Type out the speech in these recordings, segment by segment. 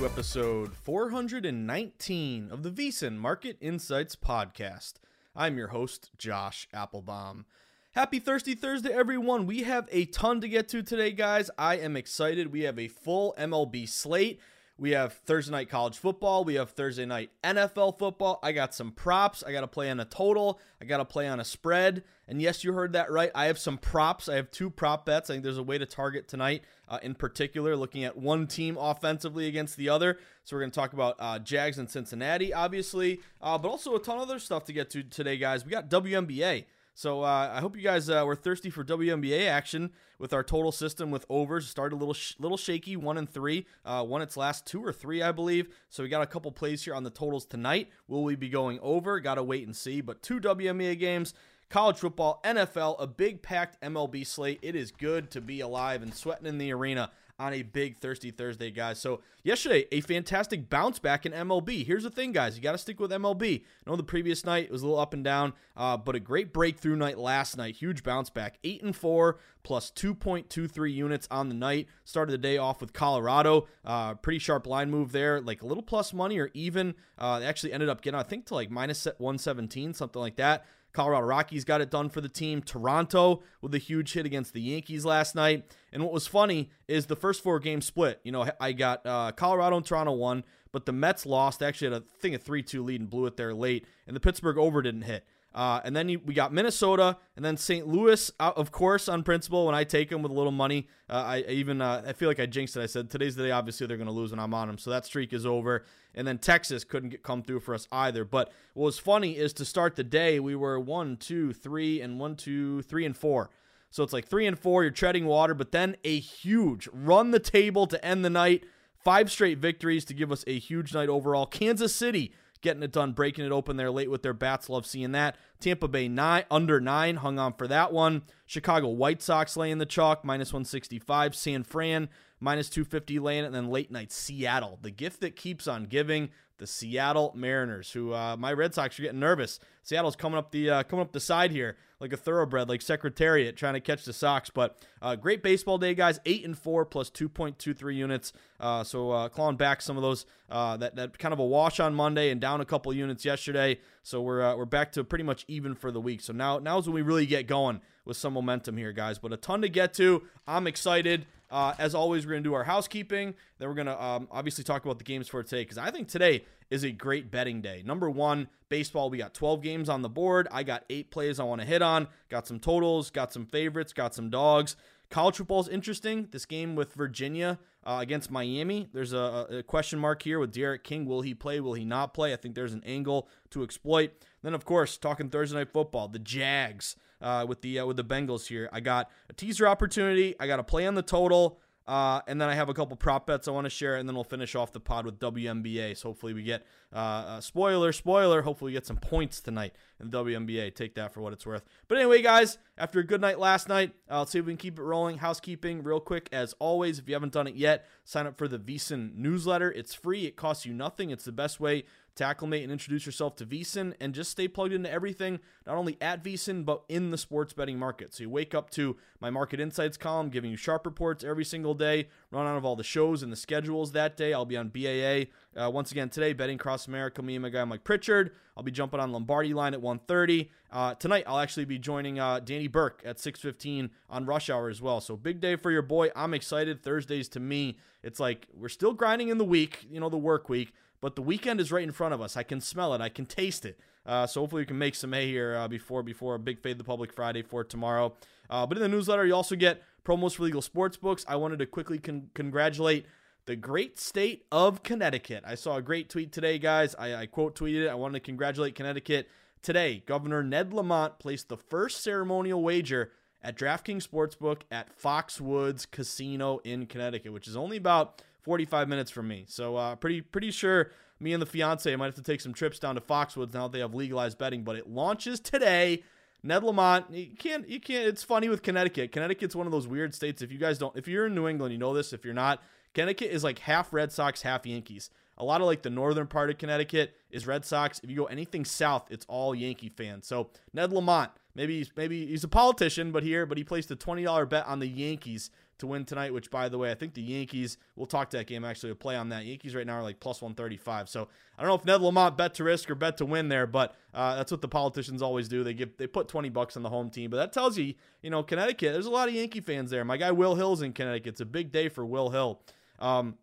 To episode 419 of the VSiN Market Insights Podcast. I'm your host, Josh Appelbaum. Happy Thirsty Thursday, everyone. We have a ton to get to today, guys. I am excited. We have a full MLB slate. We have Thursday night college football. We have Thursday night NFL football. I got some props. I got to play on a total. I got to play on a spread. And yes, you heard that right. I have some props. I have two prop bets. I think there's a way to target tonight, uh, in particular, looking at one team offensively against the other. So we're going to talk about uh, Jags and Cincinnati, obviously, uh, but also a ton of other stuff to get to today, guys. We got WNBA. So uh, I hope you guys uh, were thirsty for WNBA action with our total system with overs. Started a little sh- little shaky, one and three, uh, won its last two or three, I believe. So we got a couple plays here on the totals tonight. Will we be going over? Got to wait and see. But two WNBA games. College football, NFL, a big packed MLB slate. It is good to be alive and sweating in the arena on a big Thirsty Thursday, guys. So, yesterday, a fantastic bounce back in MLB. Here's the thing, guys. You got to stick with MLB. I know the previous night it was a little up and down, uh, but a great breakthrough night last night. Huge bounce back. 8 and 4 plus 2.23 units on the night. Started the day off with Colorado. Uh, pretty sharp line move there. Like a little plus money or even. Uh, they actually ended up getting, I think, to like minus 117, something like that. Colorado Rockies got it done for the team. Toronto with a huge hit against the Yankees last night. And what was funny is the first four games split. You know, I got uh, Colorado and Toronto won, but the Mets lost. They actually had a I think a three two lead and blew it there late, and the Pittsburgh over didn't hit. Uh, and then we got Minnesota, and then St. Louis, uh, of course, on principle. When I take them with a little money, uh, I, I, even uh, I feel like I jinxed it. I said today's the day. Obviously, they're going to lose when I'm on them, so that streak is over. And then Texas couldn't get, come through for us either. But what was funny is to start the day, we were one, two, three, and one, two, three, and four. So it's like three and four. You're treading water, but then a huge run the table to end the night. Five straight victories to give us a huge night overall. Kansas City getting it done, breaking it open there late with their bats. Love seeing that. Tampa Bay nine under nine, hung on for that one. Chicago White Sox laying the chalk, minus 165. San Fran minus 250 laying it, and then late night Seattle, the gift that keeps on giving. The Seattle Mariners, who uh, my Red Sox are getting nervous. Seattle's coming up the uh, coming up the side here like a thoroughbred, like Secretariat, trying to catch the Sox. But uh, great baseball day, guys. Eight and four plus 2.23 units. Uh, so uh, clawing back some of those uh, that that kind of a wash on Monday and down a couple units yesterday. So we're we're back to pretty much even for the week. So now now's when we really get going with some momentum here, guys. But a ton to get to. I'm excited. Uh, as always, we're going to do our housekeeping. Then we're going to um, obviously talk about the games for today because I think today is a great betting day. Number one, baseball. We got 12 games on the board. I got eight plays I want to hit on. Got some totals, got some favorites, got some dogs. College football is interesting. This game with Virginia uh, against Miami. There's a, a, question mark here with D'Eriq King. Will he play? Will he not play? I think there's an angle to exploit. Then, of course, talking Thursday night football, the Jags uh, with the uh, with the Bengals here. I got a teaser opportunity. I got a play on the total. Uh, and then I have a couple prop bets I want to share, and then we'll finish off the pod with WNBA. So hopefully we get uh, spoiler, spoiler. Hopefully we get some points tonight in the WNBA. Take that for what it's worth. But anyway, guys, after a good night last night, uh, let's see if we can keep it rolling. Housekeeping, real quick, as always. If you haven't done it yet, sign up for the VSiN newsletter. It's free. It costs you nothing. It's the best way to acclimate and introduce yourself to VSiN and just stay plugged into everything, not only at VSiN, but in the sports betting market. So you wake up to my market insights column, giving you sharp reports every single day, run out of all the shows and the schedules that day. I'll be on BAA uh, once again today, betting across America. Me and my guy Mike Pritchard. I'll be jumping on Lombardi line at 1:30 uh, tonight. I'll actually be joining uh, Danny Burke at 6:15 on Rush Hour as well. So big day for your boy. I'm excited. Thursdays to me, it's like we're still grinding in the week, you know, the work week but the weekend is right in front of us. I can smell it. I can taste it. Uh, so hopefully we can make some hay here uh, before before a big fade the public Friday for tomorrow. Uh, but in the newsletter, you also get promos for legal sports books. I wanted to quickly con- congratulate the great state of Connecticut. I saw a great tweet today, guys. I, I quote tweeted it. I wanted to congratulate Connecticut today. Governor Ned Lamont placed the first ceremonial wager at DraftKings Sportsbook at Foxwoods Casino in Connecticut, which is only about 45 minutes from me. So uh, pretty pretty sure me and the fiance might have to take some trips down to Foxwoods now that they have legalized betting. But it launches today. Ned Lamont, you can't you can't. It's funny with Connecticut. Connecticut's one of those weird states. If you guys don't, if you're in New England, you know this. If you're not, Connecticut is like half Red Sox, half Yankees. A lot of like the northern part of Connecticut is Red Sox. If you go anything south, it's all Yankee fans. So Ned Lamont, maybe he's maybe he's a politician, but here, but he placed a twenty dollar bet on the Yankees to win tonight, which, by the way, I think the Yankees, we'll talk to that game actually, we'll play on that. Yankees right now are like plus 135. So I don't know if Ned Lamont bet to risk or bet to win there, but uh, that's what the politicians always do. They give they put 20 bucks on the home team. But that tells you, you know, Connecticut, there's a lot of Yankee fans there. My guy Will Hill's in Connecticut. It's a big day for Will Hill. Um,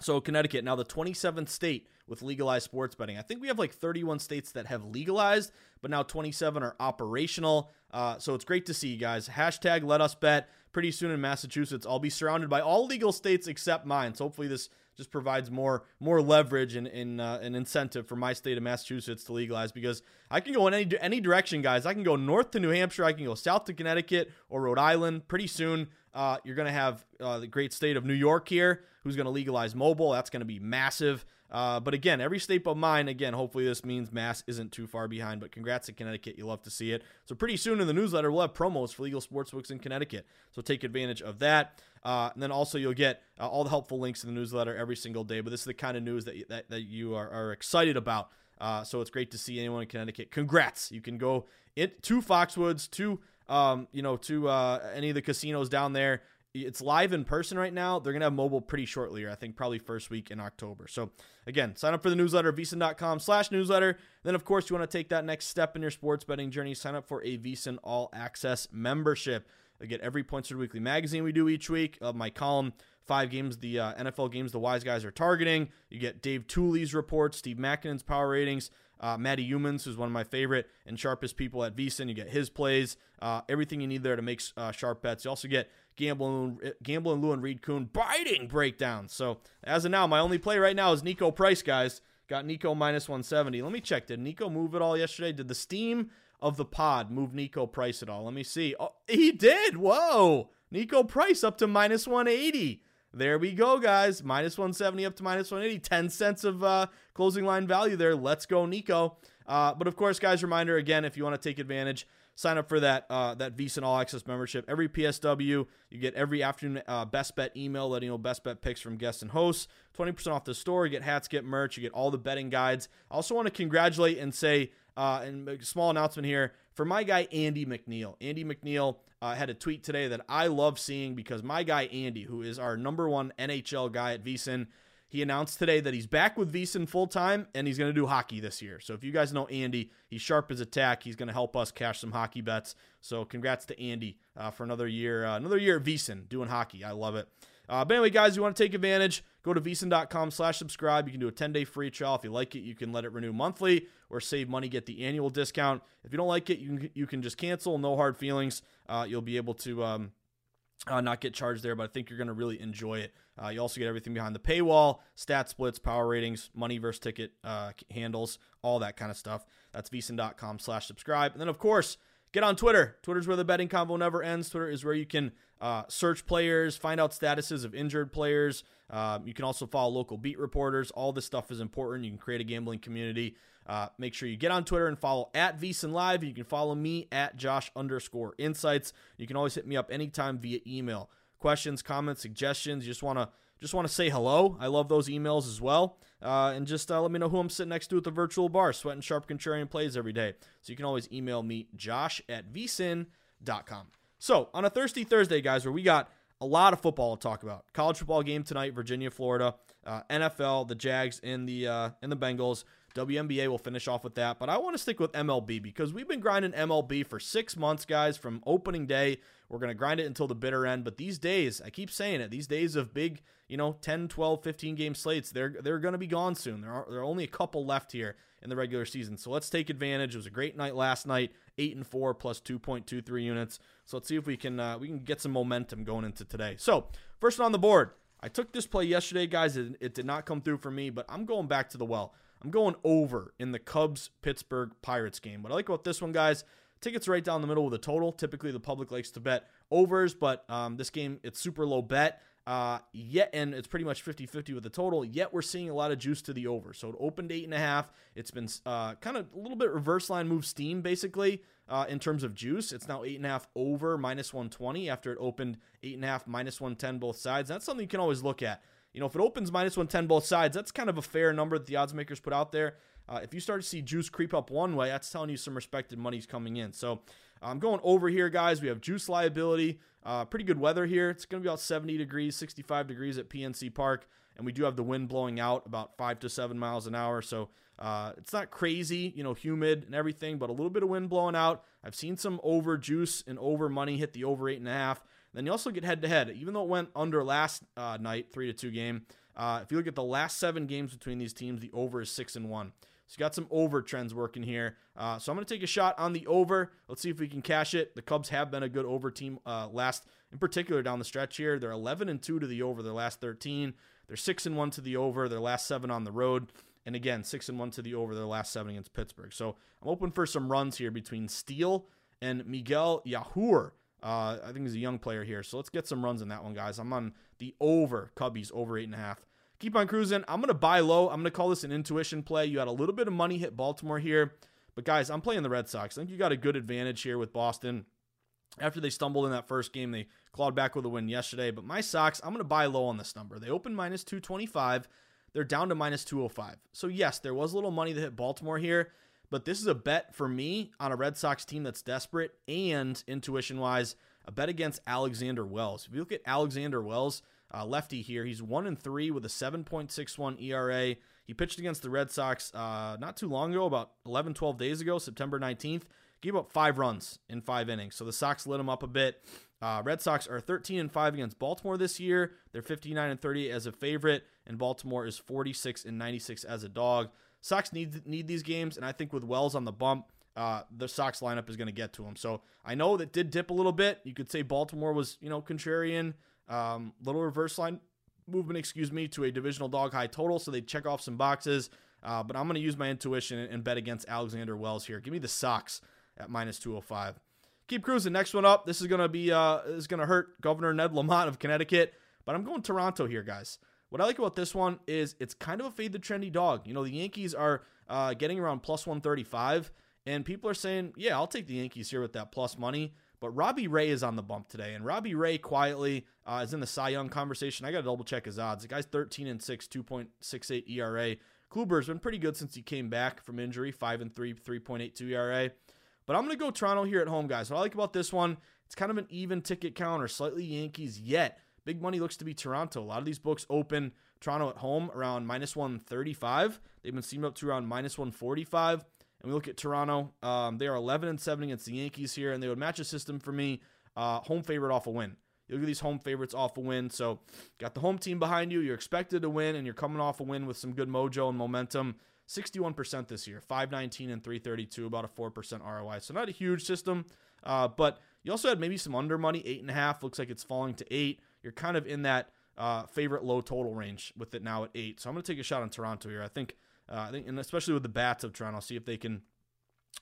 so Connecticut, now the 27th state with legalized sports betting. I think we have like 31 states that have legalized, but now 27 are operational. Uh, so it's great to see you guys. Hashtag let us bet. Pretty soon in Massachusetts, I'll be surrounded by all legal states except mine. So hopefully this just provides more more leverage and, and uh, an incentive for my state of Massachusetts to legalize because I can go in any any direction, guys. I can go north to New Hampshire, I can go south to Connecticut or Rhode Island. Pretty soon, uh, you're going to have uh, the great state of New York here, who's going to legalize mobile. That's going to be massive. Uh, but again, every state but mine, again, hopefully this means Mass isn't too far behind. But congrats to Connecticut. You love to see it. So pretty soon in the newsletter, we'll have promos for legal sportsbooks in Connecticut. So take advantage of that. Uh, and then also you'll get uh, all the helpful links in the newsletter every single day. But this is the kind of news that, that, that you are, are excited about. Uh, so it's great to see anyone in Connecticut. Congrats! You can go it to Foxwoods, to um, you know, to uh, any of the casinos down there it's live in person right now. They're gonna have mobile pretty shortly. I think probably first week in October. So again, sign up for the newsletter, VSiN.com slash newsletter. Then of course you want to take that next step in your sports betting journey. Sign up for a VSiN All Access membership. I get every Points Weekly magazine we do each week. Uh, my column, five games, the uh, NFL games the wise guys are targeting. You get Dave Tuley's reports, Steve Makinen's power ratings, uh, Matty Youmans, who's one of my favorite and sharpest people at VSiN. You get his plays, uh, everything you need there to make uh, sharp bets. You also get Gamble and, Gamble and Lou and Reed Kuhn biting breakdowns. So as of now, my only play right now is Niko Price, guys. Got Niko minus 170. Let me check. Did Niko move at all yesterday? Did the steam of the pod move Niko Price at all? Let me see. Oh, he did. Whoa. Niko Price up to minus 180. There we go, guys. Minus 170 up to minus 180. 10 cents of uh, closing line value there. Let's go, Niko. Uh, but of course, guys, reminder again, if you want to take advantage sign up for that uh, that VSiN All Access membership. Every PSW, you get every afternoon uh, best bet email letting you know best bet picks from guests and hosts. 20% off the store. You get hats, get merch, you get all the betting guides. I also want to congratulate and say, uh, and a small announcement here for my guy Andy MacNeil. Andy MacNeil uh, had a tweet today that I love seeing because my guy Andy, who is our number one NHL guy at VSiN, he announced today that he's back with VSiN full time and he's going to do hockey this year. So if you guys know Andy, he's sharp as attack. He's going to help us cash some hockey bets. So congrats to Andy uh, for another year, uh, another year at VSiN doing hockey. I love it. Uh, but anyway, guys, you want to take advantage, go to vsin.com slash subscribe. You can do a 10-day free trial. If you like it, you can let it renew monthly or save money, get the annual discount. If you don't like it, you can, you can just cancel. No hard feelings. Uh, you'll be able to um, uh, not get charged there, but I think you're going to really enjoy it. Uh, you also get everything behind the paywall, stat splits, power ratings, money versus ticket uh, handles, all that kind of stuff. That's vsin.com slash subscribe. And then, of course, get on Twitter. Twitter's where the betting convo never ends. Twitter is where you can uh, search players, find out statuses of injured players. Um, you can also follow local beat reporters. All this stuff is important. You can create a gambling community. Uh, make sure you get on Twitter and follow at VSiN Live. You can follow me at Josh underscore insights. You can always hit me up anytime via email. Questions, comments, suggestions. You just want to just want to say hello. I love those emails as well. Uh, and just uh, let me know who I'm sitting next to at the virtual bar. Sweat and Sharp Contrarian plays every day. So you can always email me, josh at vsin.com. So on a Thirsty Thursday, guys, where we got a lot of football to talk about. College football game tonight, Virginia, Florida. Uh, NFL, the Jags, and the uh, and the Bengals. WNBA will finish off with that, but I want to stick with MLB because we've been grinding MLB for six months, guys, from opening day. We're going to grind it until the bitter end. But these days, I keep saying it, these days of big, you know, 10, 12, 15 game slates, they're, they're going to be gone soon. There are, there are only a couple left here in the regular season. So let's take advantage. It was a great night last night, 8 and 4 plus 2.23 units. So let's see if we can uh, we can get some momentum going into today. So, first on the board, I took this play yesterday, guys. It, it did not come through for me, but I'm going back to the well. I'm going over in the Cubs Pittsburgh Pirates game. What I like about this one, guys, tickets right down the middle with a total. Typically, the public likes to bet overs, but um, this game, it's super low bet. Uh, yet, and it's pretty much 50 50 with the total. Yet, we're seeing a lot of juice to the over. So, it opened eight and a half. It's been uh, kind of a little bit reverse line move steam, basically, uh, in terms of juice. It's now eight and a half over minus 120 after it opened eight and a half minus 110 both sides. That's something you can always look at. You know, if it opens minus 110 both sides, that's kind of a fair number that the odds makers put out there. Uh, if you start to see juice creep up one way, that's telling you some respected money's coming in. So I'm going over here, guys. We have juice liability. Uh, pretty good weather here. It's going to be about 70 degrees, 65 degrees at PNC Park. And we do have the wind blowing out about five to seven miles an hour. So uh, it's not crazy, you know, humid and everything, but a little bit of wind blowing out. I've seen some over juice and over money hit the over eight and a half. Then you also get head to head, even though it went under last uh, night, three to two game. Uh, if you look at the last seven games between these teams, the over is six and one. So you got some over trends working here. Uh, so I'm going to take a shot on the over. Let's see if we can cash it. The Cubs have been a good over team uh, last, in particular down the stretch here. They're 11 and two to the over their last 13. They're six and one to the over their last seven on the road. And again, six and one to the over their last seven against Pittsburgh. So I'm open for some runs here between Steele and Miguel Yajure. Uh, I think he's a young player here. So let's get some runs in that one, guys. I'm on the over Cubbies, over eight and a half. Keep on cruising. I'm going to buy low. I'm going to call this an intuition play. You had a little bit of money hit Baltimore here. But, guys, I'm playing the Red Sox. I think you got a good advantage here with Boston. After they stumbled in that first game, they clawed back with a win yesterday. But my Sox, I'm going to buy low on this number. They opened minus 225. They're down to minus 205. So, yes, there was a little money that hit Baltimore here. But this is a bet for me on a Red Sox team that's desperate and intuition wise, a bet against Alexander Wells. If you look at Alexander Wells, uh, lefty here, he's one and three with a 7.61 ERA. He pitched against the Red Sox uh, not too long ago, about 11, 12 days ago, September 19th. Gave up five runs in five innings. So the Sox lit him up a bit. Uh, Red Sox are 13 and 5 against Baltimore this year. They're 59 and 30 as a favorite, and Baltimore is 46 and 96 as a dog. Sox need need these games, and I think with Wells on the bump, uh, the Sox lineup is going to get to him. So I know that did dip a little bit. You could say Baltimore was, you know, contrarian, um, little reverse line movement, excuse me, to a divisional dog high total. So they check off some boxes. Uh, but I'm going to use my intuition and bet against Alexander Wells here. Give me the Sox at minus 205. Keep cruising. Next one up. This is going to be uh, is going to hurt Governor Ned Lamont of Connecticut, but I'm going Toronto here, guys. What I like about this one is it's kind of a fade the trendy dog. You know, the Yankees are uh, getting around plus 135, and people are saying, yeah, I'll take the Yankees here with that plus money. But Robbie Ray is on the bump today, and Robbie Ray quietly uh, is in the Cy Young conversation. I got to double check his odds. The guy's 13 and 6, 2.68 ERA. Kluber's been pretty good since he came back from injury, 5 and 3, 3.82 ERA. But I'm going to go Toronto here at home, guys. What I like about this one, it's kind of an even ticket count or slightly Yankees, yet big money looks to be Toronto. A lot of these books open Toronto at home around minus 135. They've been steamed up to around minus 145. And we look at Toronto. Um, they are 11 and 7 against the Yankees here, and they would match a system for me. Uh, home favorite off a win. You look at these home favorites off a win. So, got the home team behind you. You're expected to win, and you're coming off a win with some good mojo and momentum. 61% this year, 519 and 332, about a 4% ROI. So, not a huge system, uh, but you also had maybe some under money, 8.5. Looks like it's falling to 8. You're kind of in that uh, favorite low total range with it now at 8. So, I'm going to take a shot on Toronto here. I think, uh, I think, and especially with the bats of Toronto, see if they can.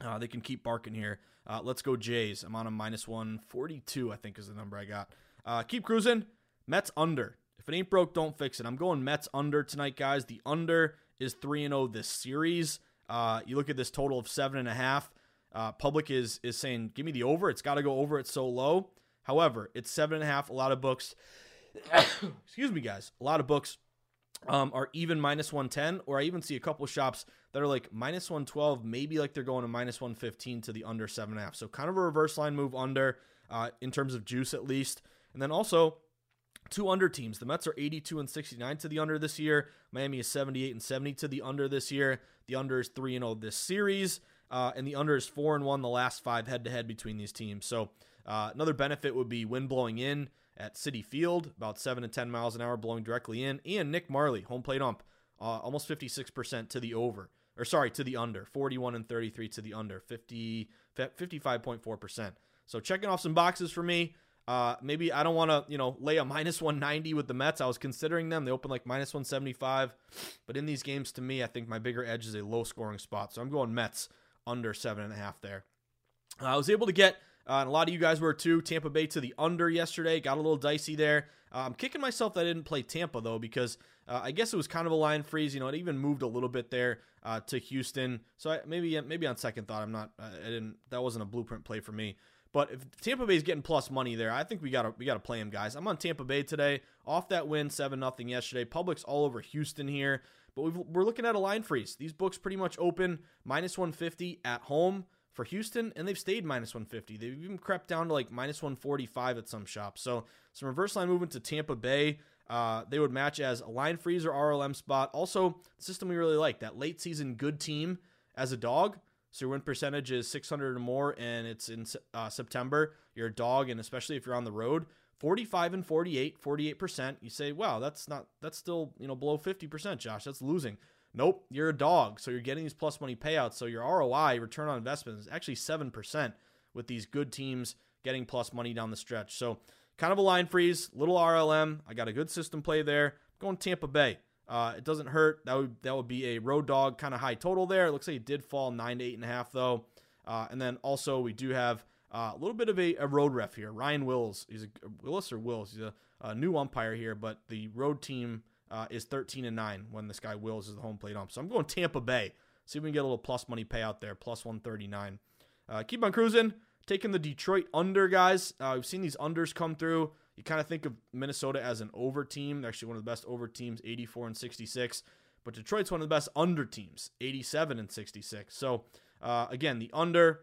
Uh, they can keep barking here. Uh, let's go Jays. I'm on a minus 142, I think is the number I got. Uh, keep cruising. Mets under. If it ain't broke, don't fix it. I'm going Mets under tonight, guys. The under is 3 0 this series. Uh, you look at this total of 7.5. Uh, public is is saying, give me the over. It's got to go over. It's so low. However, it's 7.5. A lot of books, excuse me, guys. A lot of books um, are even minus 110, or I even see a couple shops that are like minus 112, maybe like they're going to minus 115 to the under 7.5. So kind of a reverse line move under uh, in terms of juice at least. And then also two under teams. The Mets are 82 and 69 to the under this year. Miami is 78 and 70 to the under this year. The under is 3 and 0 this series. Uh, and the under is 4 and 1 the last five head to head between these teams. So uh, another benefit would be wind blowing in at Citi Field, about 7 to 10 miles an hour blowing directly in. And Nick Marley, home plate ump, uh, almost 56% to the over. Or sorry, to the under. 41 and 33 to the under. 50, 55.4%. So checking off some boxes for me. Uh, maybe I don't want to, you know, lay a minus 190 with the Mets. I was considering them. They open like minus 175. But in these games, to me, I think my bigger edge is a low scoring spot. So I'm going Mets under 7.5 there. Uh, I was able to get, uh, and a lot of you guys were too, Tampa Bay to the under yesterday. Got a little dicey there. Uh, I'm kicking myself that I didn't play Tampa, though, because uh, I guess it was kind of a line freeze. You know, it even moved a little bit there uh, to Houston. So I, maybe maybe on second thought, I'm not, I didn't, that wasn't a blueprint play for me. But if Tampa Bay's getting plus money there, I think we gotta we gotta play them, guys. I'm on Tampa Bay today, off that win, seven nothing yesterday. Public's all over Houston here, but we are looking at a line freeze. These books pretty much open minus 150 at home for Houston, and they've stayed minus 150. They've even crept down to like minus 145 at some shops. So some reverse line movement to Tampa Bay. Uh, they would match as a line freeze or RLM spot. Also, system we really like that late season good team as a dog. So your win percentage is 600 or more, and it's in uh, September. You're a dog, and especially if you're on the road, 45 and 48, 48%. You say, wow, that's not that's still you know below 50%, Josh. That's losing. Nope, you're a dog, so you're getting these plus money payouts. So your ROI, return on investment, is actually seven percent with these good teams getting plus money down the stretch. So kind of a line freeze, little RLM. I got a good system play there. Going Tampa Bay. Uh, it doesn't hurt. That would that would be a road dog kind of high total there. It looks like it did fall nine to eight and a half though. Uh, and then also we do have uh, a little bit of a, a, road ref here. Ryan Wills. He's a Willis or Wills. He's a, a new umpire here, but the road team uh, is 13 and nine when this guy Wills is the home plate ump. So I'm going Tampa Bay. See if we can get a little plus money payout there, plus 139. Uh, keep on cruising. Taking the Detroit under, guys. Uh, we've seen these unders come through. You kind of think of Minnesota as an over team. They're actually one of the best over teams, 84 and 66. But Detroit's one of the best under teams, 87 and 66. So uh, again, the under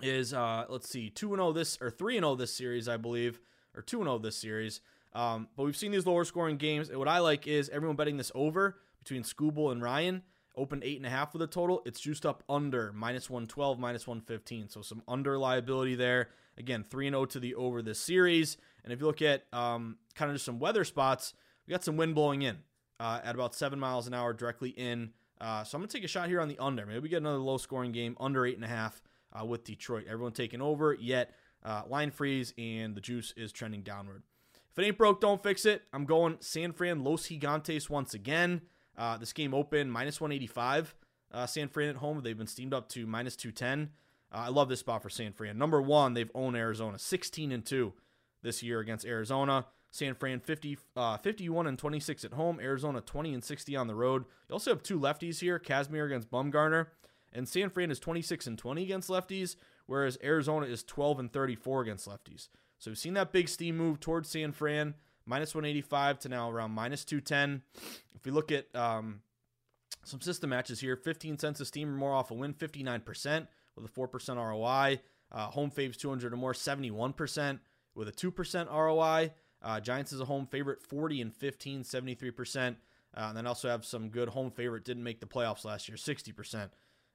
is uh, let's see, two and 0 this or three and 0 this series, I believe, or two and 0 this series. Um, but we've seen these lower scoring games. And what I like is everyone betting this over between Skubal and Ryan. Open eight and a half with a total. It's juiced up under minus 112, minus 115. So some under liability there. Again, 3 0 to the over this series. And if you look at um, kind of just some weather spots, we got some wind blowing in uh, at about 7 miles an hour directly in. Uh, so I'm going to take a shot here on the under. Maybe we get another low scoring game under 8.5 uh, with Detroit. Everyone taking over, yet uh, line freeze, and the juice is trending downward. If it ain't broke, don't fix it. I'm going San Fran Los Gigantes once again. Uh, this game open minus 185. Uh, San Fran at home. They've been steamed up to minus 210. Uh, I love this spot for San Fran. Number one, they've owned Arizona 16 and 2 this year against Arizona. San Fran 50, uh, 51 and 26 at home. Arizona 20 and 60 on the road. You also have two lefties here Kazmir against Bumgarner. And San Fran is 26 and 20 against lefties, whereas Arizona is 12 and 34 against lefties. So we've seen that big steam move towards San Fran, minus 185 to now around minus 210. If we look at um, some system matches here, 15 cents of steam or more off a win, 59% with a 4% ROI. Uh, home faves 200 or more, 71% with a 2% ROI. Uh, Giants is a home favorite, 40 and 15, 73%. Uh, and then also have some good home favorite, didn't make the playoffs last year, 60%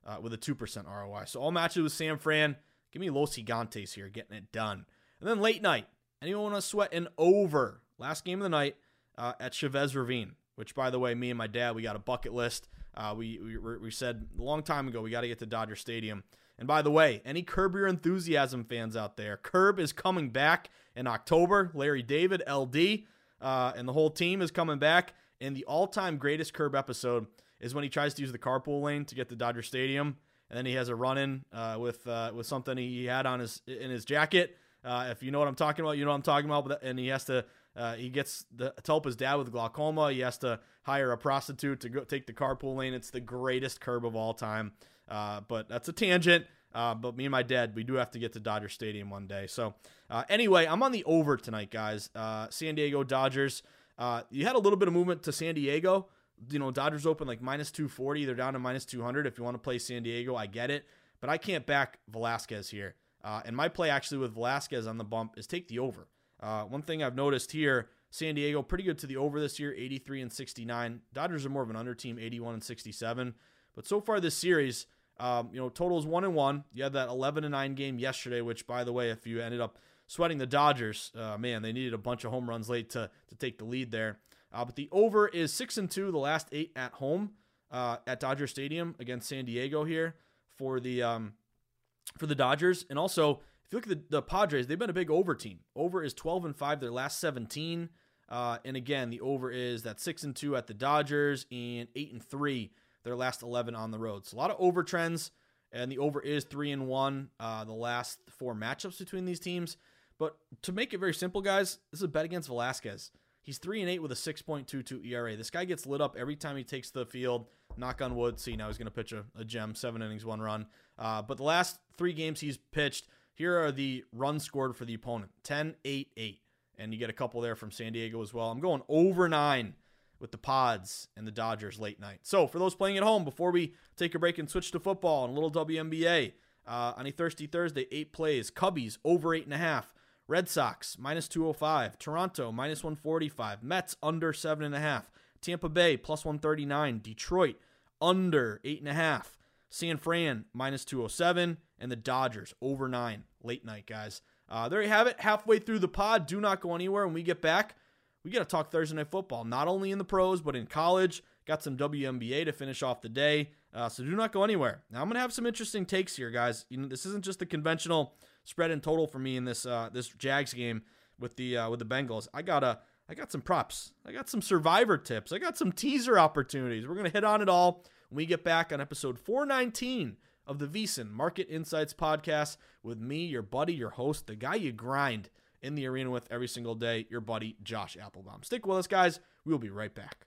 uh, with a 2% ROI. So all matches with San Fran. Give me Los Gigantes here, getting it done. And then late night, anyone want to sweat an over? Last game of the night uh, at Chavez Ravine, which, by the way, me and my dad, we got a bucket list. Uh, we, we, we said a long time ago we got to get to Dodger Stadium. And by the way, any Curb Your Enthusiasm fans out there, Curb is coming back in October. Larry David, LD, uh, and the whole team is coming back. And the all time greatest Curb episode is when he tries to use the carpool lane to get to Dodger Stadium. And then he has a run in uh, with, uh, with something he had on his in his jacket. Uh, if you know what I'm talking about, you know what I'm talking about. And he has to uh, he gets the, to help his dad with glaucoma. He has to hire a prostitute to go take the carpool lane. It's the greatest curb of all time. Uh, but that's a tangent. Uh, but me and my dad, we do have to get to Dodger Stadium one day. So uh, anyway, I'm on the over tonight, guys. Uh, San Diego Dodgers. You had a little bit of movement to San Diego. You know, Dodgers open like minus 240. They're down to minus 200. If you want to play San Diego, I get it. But I can't back Velasquez here. And my play actually with Velasquez on the bump is take the over. Uh, one thing I've noticed here, San Diego pretty good to the over this year, 83 and 69. Dodgers are more of an under team, 81 and 67. But so far this series, um, you know, totals one and one. You had that 11 and nine game yesterday, which by the way, if you ended up sweating the Dodgers, uh, man, they needed a bunch of home runs late to to take the lead there. Uh, but the over is six and two, the last eight at home uh, at Dodger Stadium against San Diego here for the um, for the Dodgers, and also if you look at the, the Padres, they've been a big over team. Over is 12 and 5, their last 17. Uh, and again, the over is that 6 and 2 at the Dodgers and 8 and 3, their last 11 on the road. So a lot of over trends. And the over is 3 and 1, uh, the last four matchups between these teams. But to make it very simple, guys, this is a bet against Velasquez. He's 3 and 8 with a 6.22 ERA. This guy gets lit up every time he takes the field. Knock on wood. See, now he's going to pitch a, a, gem, seven innings, one run. Uh, but the last three games he's pitched, here are the runs scored for the opponent 10, 8, 8. And you get a couple there from San Diego as well. I'm going over nine with the Pods and the Dodgers late night. So for those playing at home, before we take a break and switch to football and a little WNBA, uh, on a Thirsty Thursday, eight plays. Cubbies over eight and a half. Red Sox minus 205. Toronto minus 145. Mets under seven and a half. Tampa Bay plus 139. Detroit under eight and a half. San Fran minus 207 and the Dodgers over nine late night, guys. Uh, there you have it. Halfway through the pod. Do not go anywhere. When we get back, we got to talk Thursday night football, not only in the pros, but in college. Got some WNBA to finish off the day. Uh, so do not go anywhere. Now I'm gonna have some interesting takes here, guys. You know, this isn't just the conventional spread and total for me in this uh, this Jags game with the uh, with the Bengals. I got a I got some props. I got some survivor tips. I got some teaser opportunities. We're gonna hit on it all when we get back on episode 419 of the VSiN Market Insights podcast with me, your buddy, your host, the guy you grind in the arena with every single day, your buddy, Josh Appelbaum. Stick with us, guys. We'll be right back.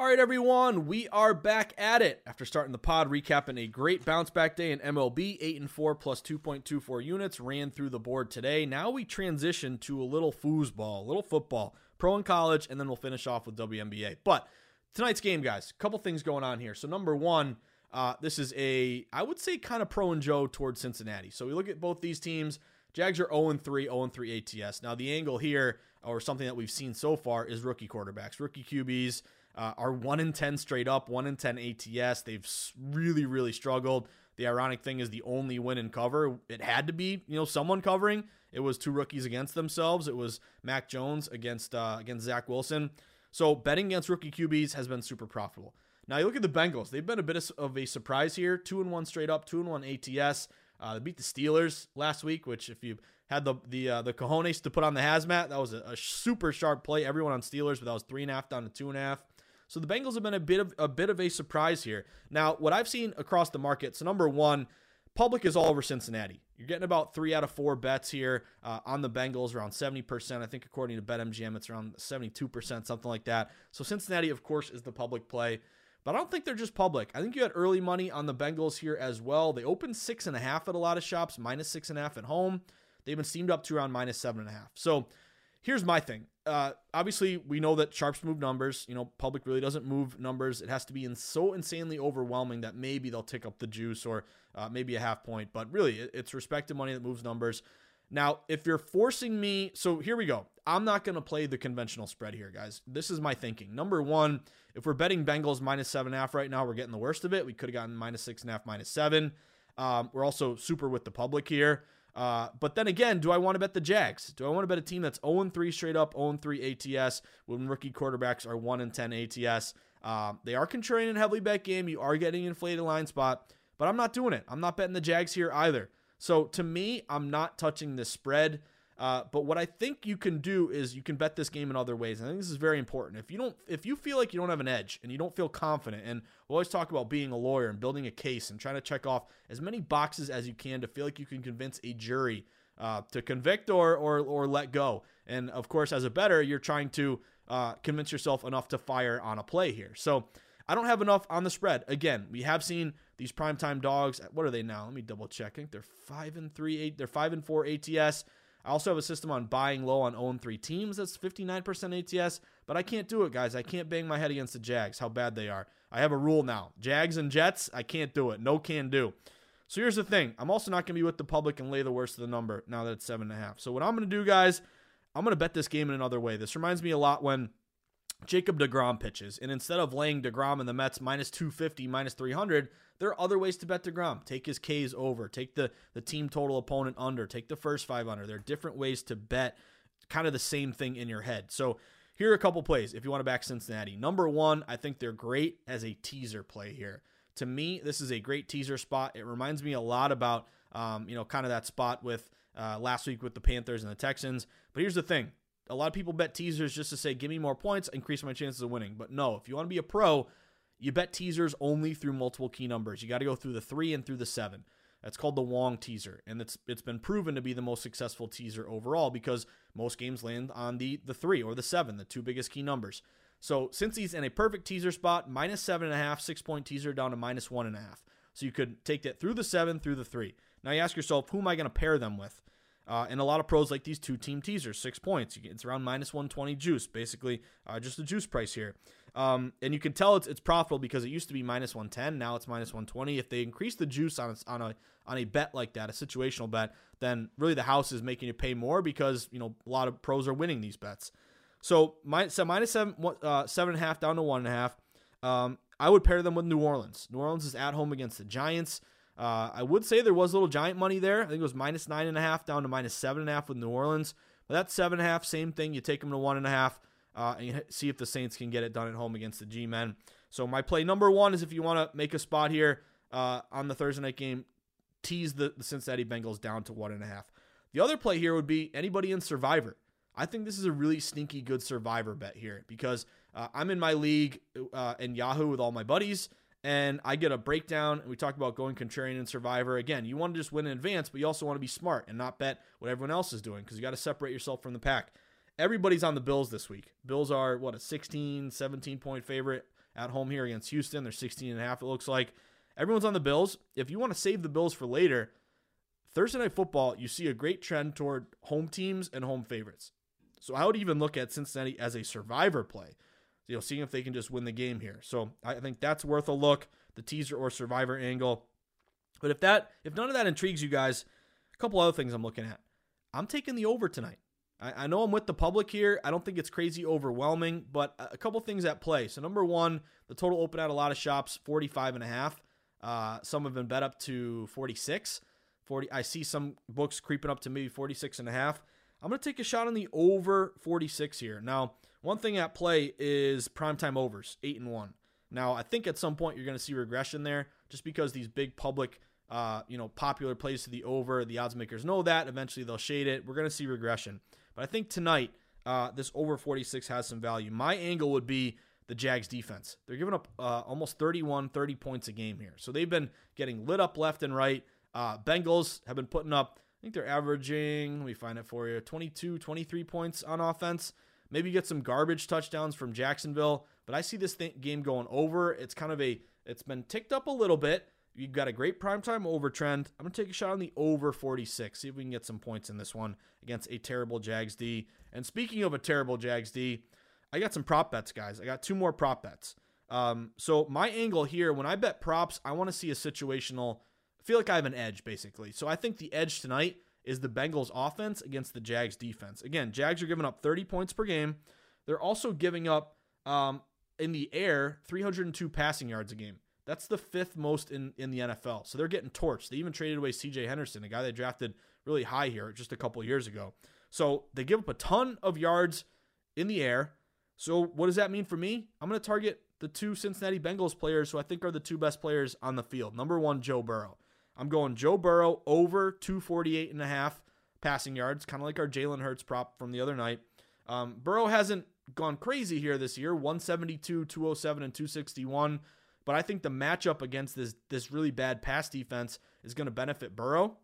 All right, everyone, we are back at it after starting the pod, recapping a great bounce back day in MLB. Eight and four plus 2.24 units ran through the board today. Now we transition to a little foosball, a little football, pro and college, and then we'll finish off with WNBA. But tonight's game, guys, a couple things going on here. So number one, uh, this is a I would say kind of pro and Joe towards Cincinnati. So we look at both these teams. Jags are 0 3, 0 3 ATS. Now the angle here, or something that we've seen so far, is rookie quarterbacks, rookie QBs. Uh, are 1 in 10 straight up, 1 in 10 ATS. They've really, really struggled. The ironic thing is the only win in cover, it had to be, you know, someone covering. It was two rookies against themselves. It was Mac Jones against uh, against Zach Wilson. So betting against rookie QBs has been super profitable. Now you look at the Bengals; they've been a bit of a surprise here. Two and one straight up, two and one ATS. Uh, they beat the Steelers last week, which if you had the the uh, the cojones to put on the hazmat, that was a, a super sharp play. Everyone on Steelers, but that was three and a half down to two and a half. So the Bengals have been a bit of a bit of a surprise here. Now, what I've seen across the market, so number one, public is all over Cincinnati. You're getting about three out of four bets here uh, on the Bengals, around 70%. I think according to BetMGM, it's around 72%, something like that. So Cincinnati, of course, is the public play. But I don't think they're just public. I think you had early money on the Bengals here as well. They opened six and a half at a lot of shops, minus six and a half at home. They've been steamed up to around minus seven and a half. So here's my thing. Uh, obviously, we know that sharps move numbers. You know, public really doesn't move numbers. It has to be in so insanely overwhelming that maybe they'll tick up the juice or uh, maybe a half point. But really, it, it's respected money that moves numbers. Now, if you're forcing me, so here we go. I'm not going to play the conventional spread here, guys. This is my thinking. Number one, if we're betting Bengals minus seven and a half right now, we're getting the worst of it. We could have gotten minus six and a half, minus seven. Um, we're also super with the public here. Uh, but then again, do I want to bet the Jags? Do I want to bet a team that's 0 3 straight up, 0 3 ATS when rookie quarterbacks are 1 and 10 ATS? Um, they are contrarian in heavily bet game. You are getting inflated line spot, but I'm not doing it. I'm not betting the Jags here either. So to me, I'm not touching the spread. Uh, but what I think you can do is you can bet this game in other ways. I think this is very important. If you don't, if you feel like you don't have an edge and you don't feel confident, and we always talk about being a lawyer and building a case and trying to check off as many boxes as you can to feel like you can convince a jury uh, to convict or or or let go. And of course, as a better, you're trying to uh, convince yourself enough to fire on a play here. So I don't have enough on the spread. Again, we have seen these primetime dogs. What are they now? Let me double check. I think they're five and three. Eight. They're five and four ATS. I also have a system on buying low on 0 3 teams that's 59% ATS, but I can't do it, guys. I can't bang my head against the Jags, how bad they are. I have a rule now Jags and Jets, I can't do it. No can do. So here's the thing I'm also not going to be with the public and lay the worst of the number now that it's 7.5. So what I'm going to do, guys, I'm going to bet this game in another way. This reminds me a lot when Jacob DeGrom pitches. And instead of laying DeGrom and the Mets minus 250, minus 300, there are other ways to bet DeGrom. Take his Ks over, take the, the team total opponent under, take the first five under. There are different ways to bet kind of the same thing in your head. So here are a couple plays if you want to back Cincinnati. Number one, I think they're great as a teaser play here. To me, this is a great teaser spot. It reminds me a lot about, um, you know, kind of that spot with uh, last week with the Panthers and the Texans. But here's the thing a lot of people bet teasers just to say, give me more points, increase my chances of winning. But no, if you want to be a pro, you bet teasers only through multiple key numbers. You got to go through the three and through the seven. That's called the Wong teaser, and it's it's been proven to be the most successful teaser overall because most games land on the the three or the seven, the two biggest key numbers. So Cincy's in a perfect teaser spot, minus seven and a half, six point teaser down to minus one and a half. So you could take that through the seven, through the three. Now you ask yourself, who am I going to pair them with? Uh, and a lot of pros like these two team teasers, six points. It's around minus 120 juice, basically uh, just the juice price here. Um, and you can tell it's, it's profitable because it used to be minus 110, now it's minus 120. If they increase the juice on a, on a on a bet like that, a situational bet, then really the house is making you pay more because you know a lot of pros are winning these bets. So, minus, so minus seven uh, seven and a half down to one and a half. Um, I would pair them with New Orleans. New Orleans is at home against the Giants. Uh, I would say there was a little giant money there. I think it was minus nine and a half down to minus seven and a half with New Orleans. But that's seven and a half, same thing. You take them to one and a half uh, and see if the Saints can get it done at home against the G Men. So my play number one is if you want to make a spot here uh, on the Thursday night game, tease the, the Cincinnati Bengals down to one and a half. The other play here would be anybody in Survivor. I think this is a really sneaky good Survivor bet here because uh, I'm in my league uh, in Yahoo with all my buddies and I get a breakdown. And we talk about going contrarian and Survivor. Again, you want to just win in advance, but you also want to be smart and not bet what everyone else is doing because you got to separate yourself from the pack. Everybody's on the Bills this week. Bills are, what, a 16, 17 point favorite at home here against Houston. They're 16 and a half, it looks like. Everyone's on the Bills. If you want to save the Bills for later, Thursday Night Football, you see a great trend toward home teams and home favorites. So I would even look at Cincinnati as a survivor play you know, seeing if they can just win the game here. So I think that's worth a look, the teaser or survivor angle. But if that, if none of that intrigues you guys, a couple other things I'm looking at. I'm taking the over tonight. I, I know I'm with the public here. I don't think it's crazy overwhelming, but a couple things at play. So number one, the total open at a lot of shops, 45 and a half. Uh, some have been bet up to 46. 40. I see some books creeping up to maybe 46 and a half. I'm going to take a shot on the over 46 here. Now, one thing at play is primetime overs, eight and one. Now, I think at some point you're going to see regression there, just because these big public, uh, you know, popular plays to the over, the odds makers know that. Eventually, they'll shade it. We're going to see regression, but I think tonight uh, this over 46 has some value. My angle would be the Jags defense. They're giving up uh, almost 31, 30 points a game here, so they've been getting lit up left and right. Uh, Bengals have been putting up. I think they're averaging. Let me find it for you. 22, 23 points on offense. Maybe get some garbage touchdowns from Jacksonville, but I see this game going over. It's kind of a it's been ticked up a little bit. You've got a great primetime over trend. I'm going to take a shot on the over 46. See if we can get some points in this one against a terrible Jags D. And speaking of a terrible Jags D, I got some prop bets, guys. I got two more prop bets. Um, so my angle here, when I bet props, I want to see a situational. I feel like I have an edge, basically. So I think the edge tonight is the Bengals offense against the Jags defense. Again, Jags are giving up 30 points per game. They're also giving up um, in the air 302 passing yards a game. That's the fifth most in, in the NFL. So they're getting torched. They even traded away CJ Henderson, a guy they drafted really high here just a couple years ago. So they give up a ton of yards in the air. So what does that mean for me? I'm going to target the two Cincinnati Bengals players who I think are the two best players on the field. Number one, Joe Burrow. I'm going Joe Burrow over 248 and a half passing yards, kind of like our Jalen Hurts prop from the other night. Um, Burrow hasn't gone crazy here this year, 172, 207, and 261. But I think the matchup against this this really bad pass defense is going to benefit Burrow.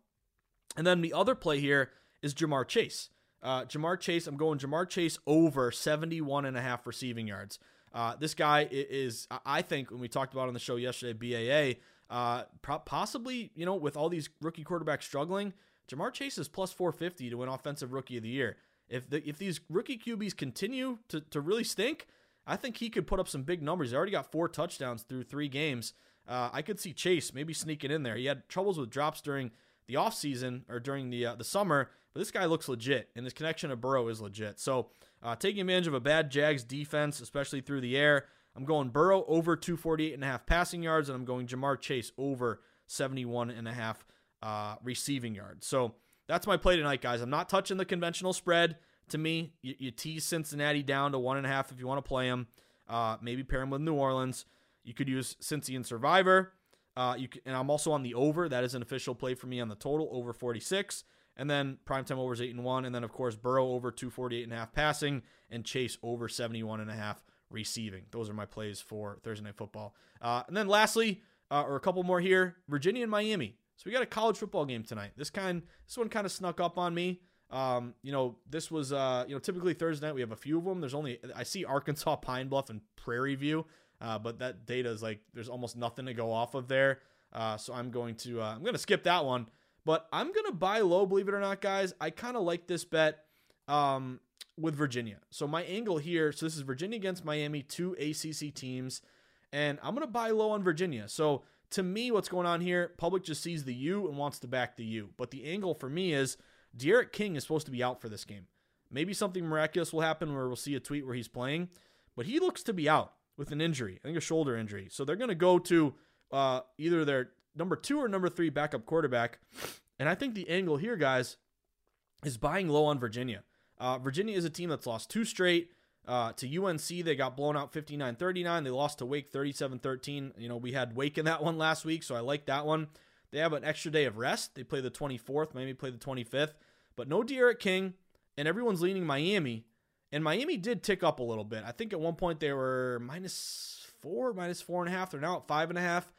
And then the other play here is Ja'Marr Chase. Uh, Ja'Marr Chase, I'm going Ja'Marr Chase over 71 and a half receiving yards. Uh, this guy is, I think, when we talked about on the show yesterday, BAA, uh, possibly, you know, with all these rookie quarterbacks struggling, Ja'Marr Chase is plus 450 to win Offensive Rookie of the Year. If the, if these rookie QBs continue to, to really stink, I think he could put up some big numbers. He already got four touchdowns through three games. Uh, I could see Chase maybe sneaking in there. He had troubles with drops during the offseason or during the uh, the summer, but this guy looks legit, and his connection to Burrow is legit. So, uh, taking advantage of a bad Jags defense, especially through the air, I'm going Burrow over 248 and a half passing yards, and I'm going Ja'Marr Chase over 71 and a half uh, receiving yards. So that's my play tonight, guys. I'm not touching the conventional spread. To me, you, you tease Cincinnati down to one and a half if you want to play them. Uh, maybe pair them with New Orleans. You could use Cincy and Survivor. Uh, you can, and I'm also on the over. That is an official play for me on the total over 46. And then primetime overs eight and one. And then of course Burrow over 248 and a half passing and Chase over 71 and a half receiving. Those are my plays for Thursday Night Football. Uh, and then lastly, uh, or a couple more here Virginia and Miami. So we got a college football game tonight. This kind, this one kind of snuck up on me. Um, you know, this was, uh, you know, typically Thursday night we have a few of them. There's only I see Arkansas, Pine Bluff, and Prairie View, uh, but that data is like there's almost nothing to go off of there. Uh, so I'm going to uh, I'm going to skip that one. But I'm going to buy low, believe it or not, guys. I kind of like this bet um, with Virginia. So my angle here, so this is Virginia against Miami, two ACC teams, and I'm going to buy low on Virginia. So to me, what's going on here, public just sees the U and wants to back the U. But the angle for me is D'Eriq King is supposed to be out for this game. Maybe something miraculous will happen where we'll see a tweet where he's playing, but he looks to be out with an injury. I think a shoulder injury. So they're going to go to uh, either their number two or number three backup quarterback. And I think the angle here, guys, is buying low on Virginia. Uh, Virginia is a team that's lost two straight. Uh, to UNC, they got blown out 59 39. They lost to Wake 37 13. You know, we had Wake in that one last week, so I like that one. They have an extra day of rest. They play the 24th, maybe play the 25th, but no D'Eriq King, and everyone's leaning Miami. And Miami did tick up a little bit. I think at one point they were minus four, minus four and a half. They're now at five and a half.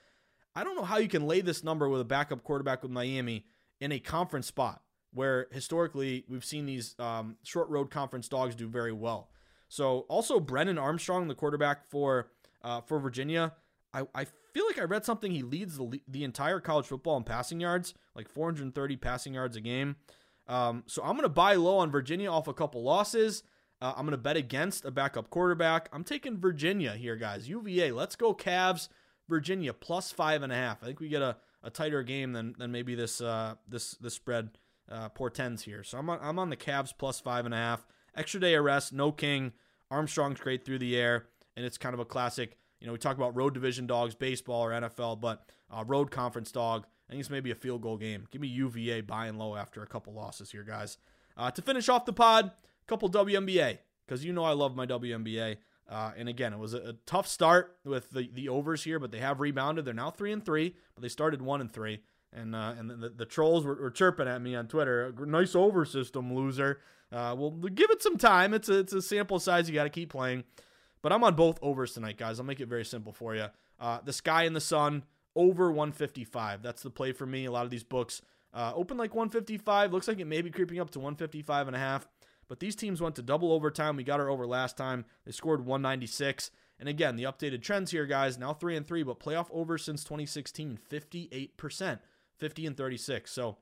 I don't know how you can lay this number with a backup quarterback with Miami in a conference spot where historically we've seen these um, short road conference dogs do very well. So also Brennan Armstrong, the quarterback for uh, for Virginia, I, I feel like I read something he leads the the entire college football in passing yards, like 430 passing yards a game. Um, so I'm gonna buy low on Virginia off a couple losses. Uh, I'm gonna bet against a backup quarterback. I'm taking Virginia here, guys. UVA. Let's go Cavs. Virginia plus five and a half. I think we get a, a tighter game than than maybe this uh, this this spread uh, portends here. So I'm on, I'm on the Cavs plus five and a half. Extra day arrest, no king. Armstrong's great through the air, and it's kind of a classic. You know, we talk about road division dogs, baseball or NFL, but uh, road conference dog. I think it's maybe a field goal game. Give me UVA buying low after a couple losses here, guys. Uh, to finish off the pod, a couple WNBA because you know I love my WNBA. Uh, and again, it was a, a, tough start with the, the overs here, but they have rebounded. They're now three and three, but they started one and three. And uh, and the, the trolls were, were, chirping at me on Twitter. Nice over system, loser. Uh, well, give it some time. It's a, it's a sample size. You got to keep playing. But I'm on both overs tonight, guys. I'll make it very simple for you. Uh, the Sky and the Sun over 155. That's the play for me. A lot of these books uh, open like 155. Looks like it may be creeping up to 155 and a half. But these teams went to double overtime. We got our over last time. They scored 196. And again, the updated trends here, guys, now 3 and 3, but playoff over since 2016, 58%, 50 and 36. So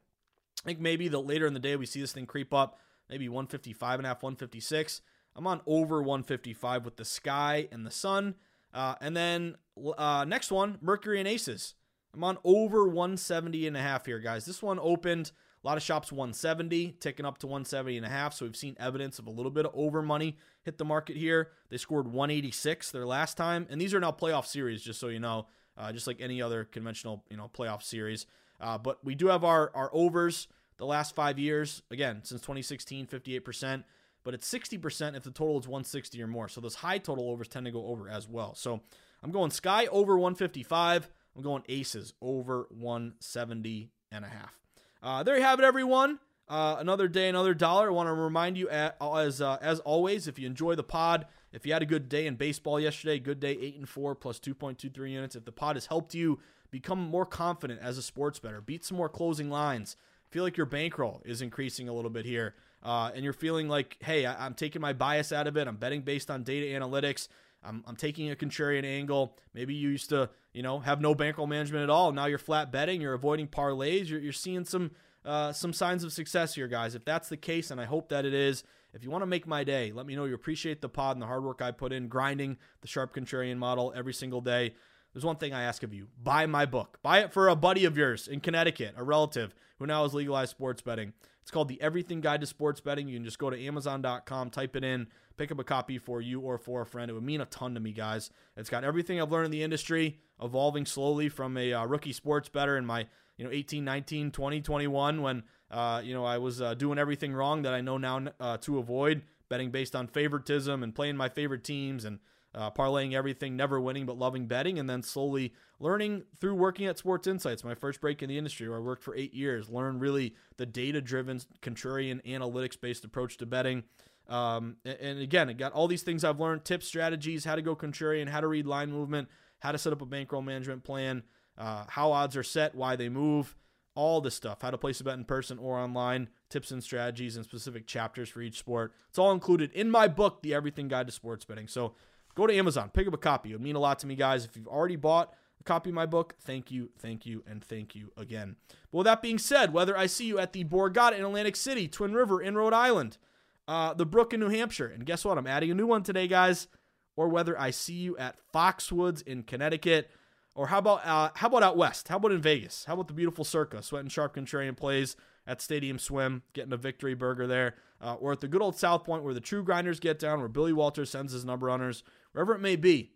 I think maybe the later in the day we see this thing creep up, maybe 155 and a half, 156. I'm on over 155 with the sky and the sun. Uh, and then uh, next one, Mercury and Aces. I'm on over 170 and a half here, guys. This one opened a lot of shops 170, ticking up to 170 and a half. So we've seen evidence of a little bit of over money hit the market here. They scored 186 their last time, and these are now playoff series, just so you know, uh, just like any other conventional you know playoff series. Uh, but we do have our our overs the last five years. Again, since 2016, 58%, but it's 60% if the total is 160 or more. So those high total overs tend to go over as well. So I'm going Sky over 155. I'm going Aces over 170 and a half. Uh, there you have it, everyone. Uh, another day, another dollar. I want to remind you, as uh, as always, if you enjoy the pod, if you had a good day in baseball yesterday, good day, eight and four plus two point two three units. If the pod has helped you become more confident as a sports better, beat some more closing lines, feel like your bankroll is increasing a little bit here, uh, and you're feeling like, hey, I- I'm taking my bias out of it. I'm betting based on data analytics. I'm, I'm taking a contrarian angle. Maybe you used to, you know, have no bankroll management at all. Now you're flat betting. You're avoiding parlays. You're, you're seeing some uh, some signs of success here, guys. If that's the case, and I hope that it is, if you want to make my day, let me know you appreciate the pod and the hard work I put in grinding the sharp contrarian model every single day. There's one thing I ask of you buy my book. Buy it for a buddy of yours in Connecticut, a relative who now has legalized sports betting. It's called The Everything Guide to Sports Betting. You can just go to Amazon.com, type it in, pick up a copy for you or for a friend. It would mean a ton to me, guys. It's got everything I've learned in the industry, evolving slowly from a uh, rookie sports better in my you know 18, 19, 20, 21 when uh, you know I was uh, doing everything wrong that I know now uh, to avoid, betting based on favoritism and playing my favorite teams and uh, parlaying everything, never winning but loving betting, and then slowly learning through working at Sports Insights, my first break in the industry, where I worked for eight years. Learn really the data-driven, contrarian, analytics-based approach to betting. Um, and again, got all these things I've learned: tips, strategies, how to go contrarian, how to read line movement, how to set up a bankroll management plan, uh, how odds are set, why they move. all this stuff how to place a bet in person or online, tips and strategies, and specific chapters for each sport. It's all included in my book, The Everything Guide to Sports Betting. So go to Amazon, pick up a copy. It would mean a lot to me, guys. If you've already bought a copy of my book, thank you, thank you, and thank you again. But with that being said, whether I see you at the Borgata in Atlantic City, Twin River in Rhode Island, uh, the Brook in New Hampshire, and guess what? I'm adding a new one today, guys. Or whether I see you at Foxwoods in Connecticut, or how about uh, how about out west? How about in Vegas? How about the beautiful Circa? Sweat and Sharp Contrarian plays at Stadium Swim, getting a victory burger there, uh, or at the good old South Point where the true grinders get down, where Billy Walters sends his number runners, wherever it may be.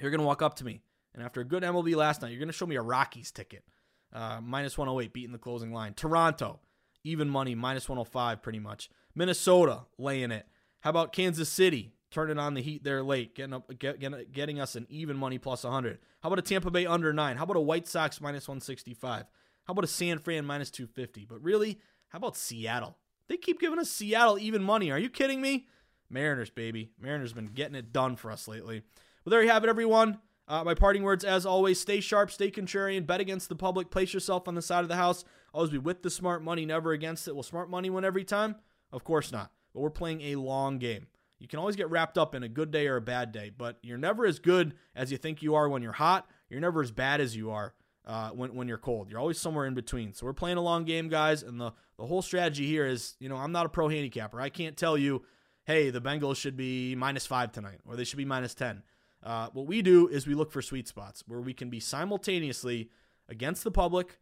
You're gonna walk up to me, and after a good MLB last night, you're gonna show me a Rockies ticket, uh, minus 108, beating the closing line. Toronto, even money, minus 105, pretty much. Minnesota laying it. How about Kansas City? Turning on the heat there late, getting up, get, get, getting us an even money plus 100. How about a Tampa Bay under nine? How about a White Sox minus 165? How about a San Fran minus 250? But really, how about Seattle? They keep giving us Seattle even money. Are you kidding me? Mariners, baby. Mariners been getting it done for us lately. Well, there you have it, everyone. Uh, my parting words, as always, stay sharp, stay contrarian, bet against the public, place yourself on the side of the house. Always be with the smart money, never against it. Will smart money win every time? Of course not. But we're playing a long game. You can always get wrapped up in a good day or a bad day, but you're never as good as you think you are when you're hot. You're never as bad as you are uh, when, when you're cold. You're always somewhere in between. So we're playing a long game, guys. And the, the whole strategy here is, you know, I'm not a pro handicapper. I can't tell you, hey, the Bengals should be minus five tonight or they should be minus 10. Uh, what we do is we look for sweet spots where we can be simultaneously against the public,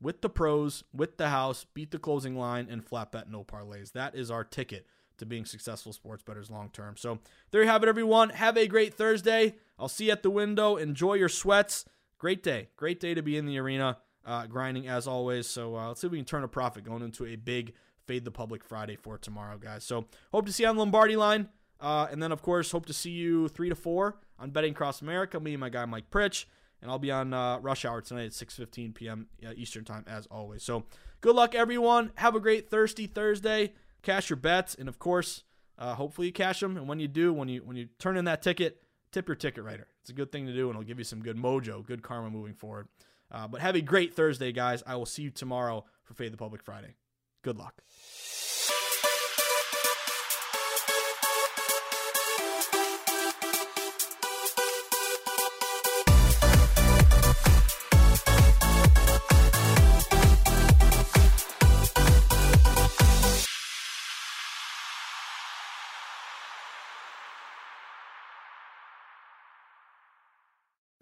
with the pros, with the house, beat the closing line, and flat bet no parlays. That is our ticket to being successful sports bettors long term. So there you have it, everyone. Have a great Thursday. I'll see you at the window. Enjoy your sweats. Great day. Great day to be in the arena, uh, grinding as always. So uh, let's see if we can turn a profit going into a big Fade the Public Friday for tomorrow, guys. So hope to see you on Lombardi line. Uh, and then, of course, hope to see you 3 to 4 on Betting Across America. Me and my guy Mike Pritch. And I'll be on uh, Rush Hour tonight at 6.15 p.m. Uh, Eastern Time, as always. So good luck, everyone. Have a great Thirsty Thursday. Cash your bets. And, of course, uh, hopefully you cash them. And when you do, when you when you turn in that ticket, tip your ticket writer. It's a good thing to do, and it'll give you some good mojo, good karma moving forward. Uh, but have a great Thursday, guys. I will see you tomorrow for Fade the Public Friday. Good luck.